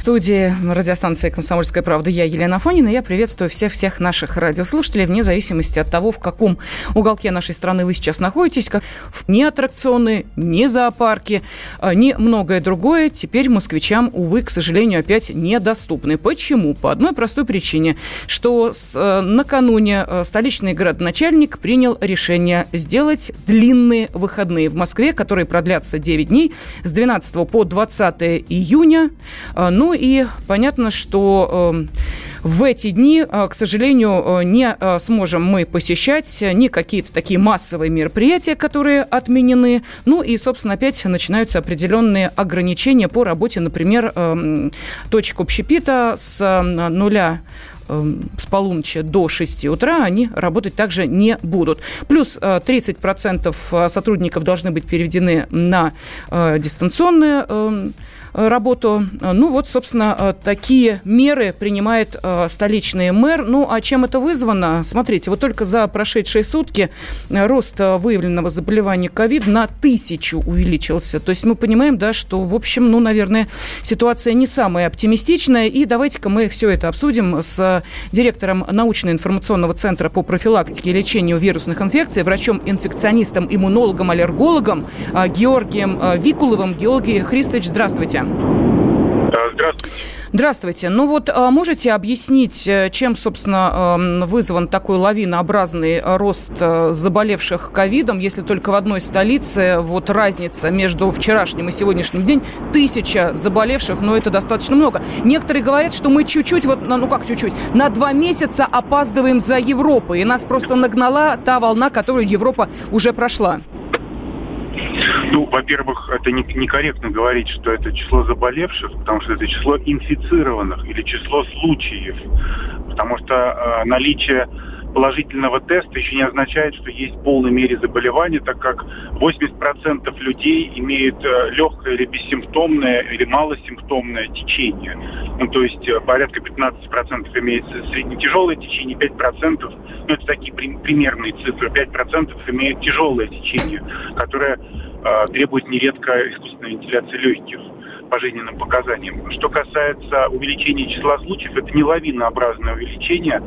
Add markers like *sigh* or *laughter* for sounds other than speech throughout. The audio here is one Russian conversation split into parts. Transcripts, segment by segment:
В студии радиостанции «Комсомольская правда» я, Елена Фонина. Я приветствую всех-всех наших радиослушателей, вне зависимости от того, в каком уголке нашей страны вы сейчас находитесь. Как ни аттракционы, ни зоопарки, а, ни многое другое теперь москвичам, увы, к сожалению, опять недоступны. Почему? По одной простой причине, что э, накануне э, столичный городоначальник принял решение сделать длинные выходные в Москве, которые продлятся 9 дней, с 12 по 20 июня. А, Ну и понятно, что э, в эти дни, э, к сожалению, э, не э, сможем мы посещать ни какие-то такие массовые мероприятия, которые отменены. Ну и, собственно, опять начинаются определенные ограничения по работе, например, э, точек общепита с нуля э, с полуночи до 6 утра они работать также не будут. Плюс э, 30% сотрудников должны быть переведены на дистанционное э, работу. Ну вот, собственно, э, такие меры принимает э, столичный мэр. Ну а чем это вызвано? Смотрите, вот только за прошедшие сутки э, рост э, выявленного заболевания ковид на тысячу увеличился. То есть мы понимаем, да, что, в общем, ну, наверное, ситуация не самая оптимистичная. И давайте-ка мы все это обсудим с директором научно-информационного центра по профилактике и лечению вирусных инфекций, врачом-инфекционистом, иммунологом, аллергологом э, Георгием э, Викуловым. Георгий Христович, здравствуйте. Здравствуйте. Здравствуйте. Ну вот а, можете объяснить, э, чем, собственно, эм, вызван такой лавинообразный рост э, заболевших ковидом, если только в одной столице вот разница между вчерашним и сегодняшним днем тысяча заболевших, но это достаточно много. Некоторые говорят, что мы чуть-чуть, вот, ну как чуть-чуть, на два месяца опаздываем за Европой, и нас просто нагнала та волна, которую Европа уже прошла. Ну, во-первых, это не- некорректно говорить, что это число заболевших, потому что это число инфицированных или число случаев. Потому что э, наличие положительного теста еще не означает, что есть в полной мере заболевание, так как 80% людей имеют э, легкое или бессимптомное или малосимптомное течение. Ну, то есть э, порядка 15% имеет среднетяжелое течение, 5%, ну, это такие при- примерные цифры, 5% имеют тяжелое течение, которое э, требует нередко искусственной вентиляции легких по жизненным показаниям. Что касается увеличения числа случаев, это не лавинообразное увеличение.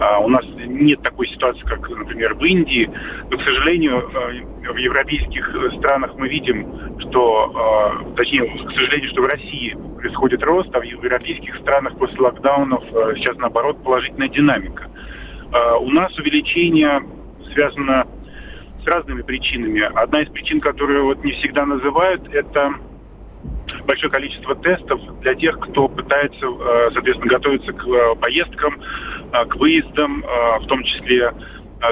А, У нас нет такой ситуации, как, например, в Индии. Но, к сожалению, э, в европейских странах мы видим, что, э, точнее, к сожалению, что в России происходит рост, а в европейских странах после локдаунов сейчас, наоборот, положительная динамика. У нас увеличение связано с разными причинами. Одна из причин, которую вот не всегда называют, это большое количество тестов для тех, кто пытается, э, соответственно, готовиться к э, поездкам, э, к выездам, в том числе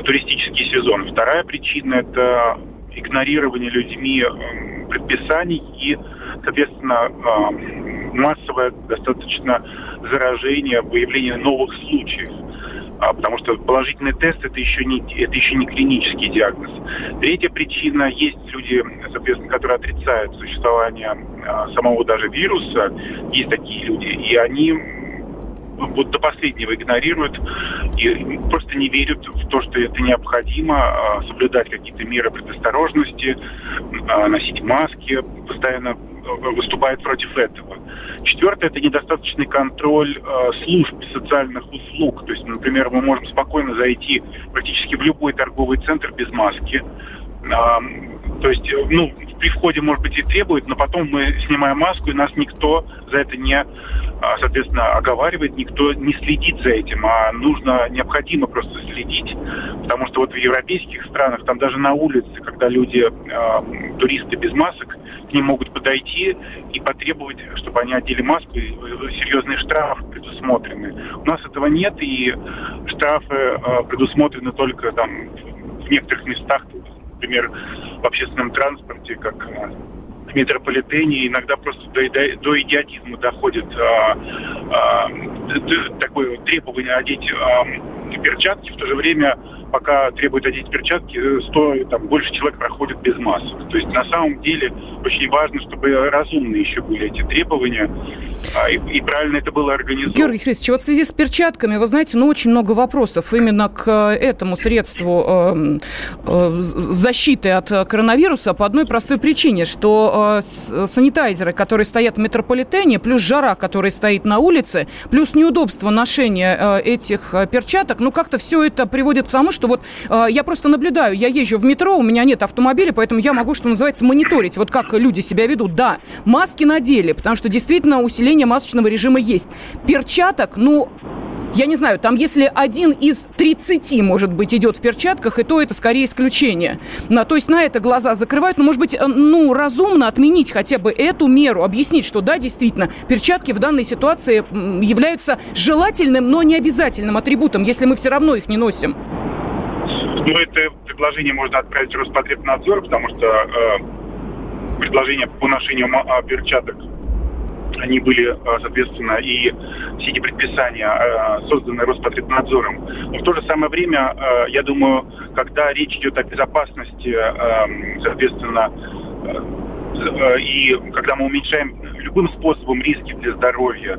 туристический сезон. Вторая причина – это игнорирование людьми предписаний и, соответственно, массовое достаточно заражение, выявление новых случаев. А, потому что положительный тест это еще не это еще не клинический диагноз. Третья причина есть люди, соответственно, которые отрицают существование а, самого даже вируса, есть такие люди, и они вот до последнего игнорируют и просто не верят в то, что это необходимо, а, соблюдать какие-то меры предосторожности, а, носить маски, постоянно э, выступают против этого. Четвертое – это недостаточный контроль э, служб социальных услуг. То есть, например, мы можем спокойно зайти практически в любой торговый центр без маски. А, то есть, э, ну, при входе, может быть, и требует, но потом мы снимаем маску, и нас никто за это не, а, соответственно, оговаривает, никто не следит за этим, а нужно, необходимо просто следить. Потому что вот в европейских странах, там даже на улице, когда люди, э, туристы без масок, к ним могут подойти и потребовать, чтобы они одели маску, и э, серьезные штрафы предусмотрены. У нас этого нет, и штрафы э, предусмотрены только там в некоторых местах, например, в общественном транспорте, как э, в метрополитене, иногда просто до, до, до идиотизма доходит а, а, такое требование одеть а, перчатки, в то же время пока требуют одеть перчатки, 100, там, больше человек проходит без масок. То есть на самом деле очень важно, чтобы разумные еще были эти требования, а, и, и правильно это было организовано. Георгий Христович, вот в связи с перчатками, вы знаете, ну, очень много вопросов именно к этому средству э, э, защиты от коронавируса по одной простой причине, что э, санитайзеры, которые стоят в метрополитене, плюс жара, которая стоит на улице, плюс неудобство ношения э, этих э, перчаток, ну, как-то все это приводит к тому, что вот э, я просто наблюдаю, я езжу в метро, у меня нет автомобиля, поэтому я могу, что называется, мониторить, вот как люди себя ведут. Да, маски надели, потому что действительно усиление масочного режима есть. Перчаток, ну, я не знаю, там если один из 30, может быть, идет в перчатках, и то это скорее исключение. На, то есть на это глаза закрывают. Но, может быть, э, ну, разумно отменить хотя бы эту меру, объяснить, что да, действительно, перчатки в данной ситуации являются желательным, но не обязательным атрибутом, если мы все равно их не носим. Ну, это предложение можно отправить Роспотребнадзор, потому что э, предложение по ношению перчаток они были, э, соответственно, и все эти предписания э, созданы Роспотребнадзором. Но в то же самое время, э, я думаю, когда речь идет о безопасности, эм, соответственно, и когда мы уменьшаем любым способом риски для здоровья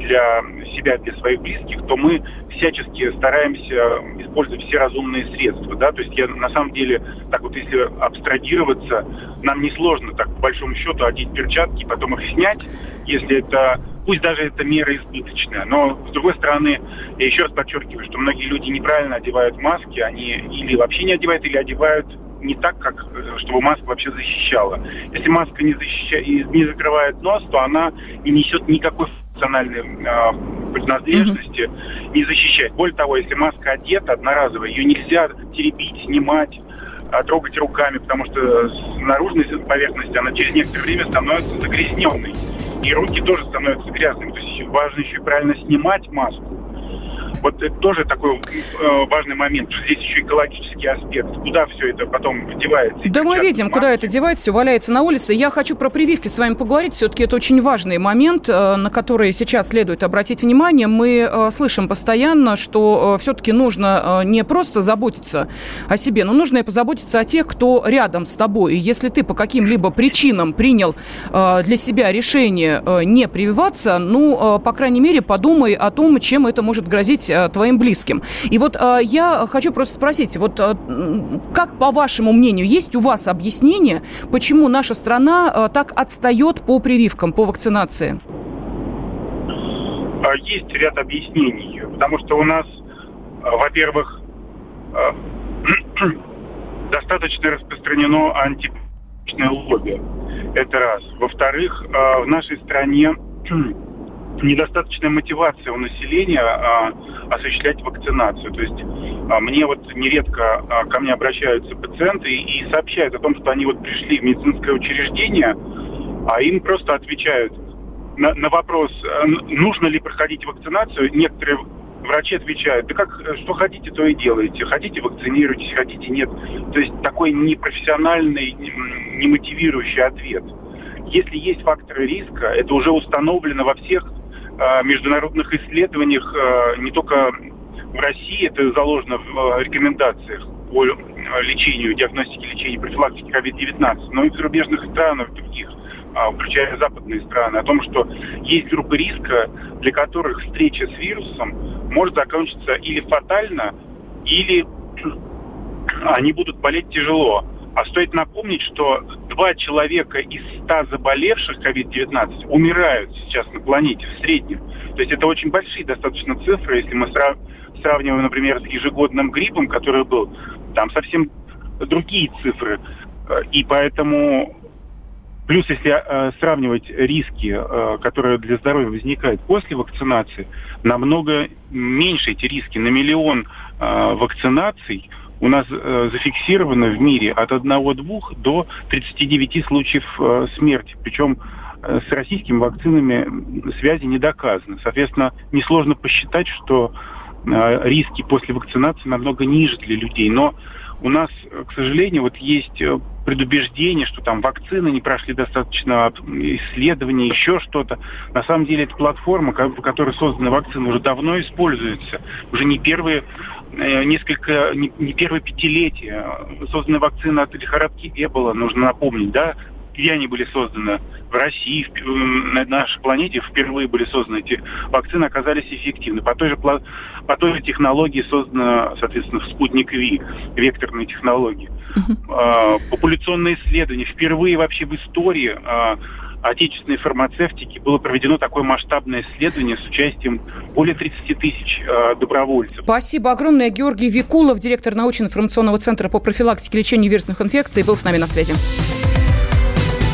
для себя, для своих близких, то мы всячески стараемся использовать все разумные средства. Да? То есть я на самом деле, так вот если абстрагироваться, нам несложно так по большому счету одеть перчатки, потом их снять, если это, пусть даже это мера избыточная. Но с другой стороны, я еще раз подчеркиваю, что многие люди неправильно одевают маски, они или вообще не одевают, или одевают не так, как э, чтобы маска вообще защищала. Если маска не, защищает, не закрывает нос, то она не несет никакой функциональной э, принадлежности, mm-hmm. не защищает. Более того, если маска одета одноразовая, ее нельзя теребить, снимать, а, трогать руками, потому что с наружной поверхности она через некоторое время становится загрязненной. И руки тоже становятся грязными. То есть важно еще и правильно снимать маску вот это тоже такой э, важный момент. Здесь еще экологический аспект. Куда все это потом девается? Да мы видим, куда это девается, все валяется на улице. Я хочу про прививки с вами поговорить. Все-таки это очень важный момент, э, на который сейчас следует обратить внимание. Мы э, слышим постоянно, что э, все-таки нужно не просто заботиться о себе, но нужно и позаботиться о тех, кто рядом с тобой. И если ты по каким-либо причинам принял для себя решение не прививаться, ну, по крайней мере, подумай о том, чем это может грозить э, твоим близким. И вот э, я хочу просто спросить, вот э, как, по вашему мнению, есть у вас объяснение, почему наша страна так отстает по прививкам, по вакцинации? А, есть ряд объяснений, потому что у нас, во-первых, *clears throat* достаточно распространено антипрививочное лобби. Это раз. Во-вторых, в нашей стране недостаточная мотивация у населения а, осуществлять вакцинацию. То есть а, мне вот нередко а, ко мне обращаются пациенты и, и сообщают о том, что они вот пришли в медицинское учреждение, а им просто отвечают на, на вопрос, а, нужно ли проходить вакцинацию. Некоторые врачи отвечают, да как, что хотите, то и делаете. Хотите, вакцинируйтесь, хотите, нет. То есть такой непрофессиональный, немотивирующий ответ. Если есть факторы риска, это уже установлено во всех Э, международных исследованиях э, не только в России, это заложено в э, рекомендациях по лечению, диагностике, лечению, профилактике COVID-19, но и в зарубежных странах других, включая западные страны, о том, что есть группы риска, для которых встреча с вирусом может закончиться или фатально, или они будут болеть тяжело. А стоит напомнить, что два человека из ста заболевших COVID-19 умирают сейчас на планете в среднем. То есть это очень большие достаточно цифры, если мы срав... сравниваем, например, с ежегодным гриппом, который был, там совсем другие цифры. И поэтому Плюс, если э, сравнивать риски, э, которые для здоровья возникают после вакцинации, намного меньше эти риски. На миллион э, вакцинаций у нас э, зафиксировано в мире от 1-2 до 39 случаев э, смерти. Причем э, с российскими вакцинами связи не доказаны. Соответственно, несложно посчитать, что э, риски после вакцинации намного ниже для людей. Но у нас, к сожалению, вот есть э, предубеждение, что там вакцины не прошли достаточно исследований, еще что-то. На самом деле эта платформа, по которой созданы вакцины, уже давно используется. Уже не первые э, несколько, не, не первое пятилетие. Создана вакцина от лихорадки Эбола, нужно напомнить, да, где они были созданы? В России, в, на нашей планете впервые были созданы эти вакцины, оказались эффективны. По той же, по той же технологии создана, соответственно, спутник Ви, векторные технологии. Uh-huh. Популяционные исследования. Впервые вообще в истории а, отечественной фармацевтики было проведено такое масштабное исследование с участием более 30 тысяч э, добровольцев. Спасибо огромное. Георгий Викулов, директор научно-информационного центра по профилактике и лечению вирусных инфекций, был с нами на связи.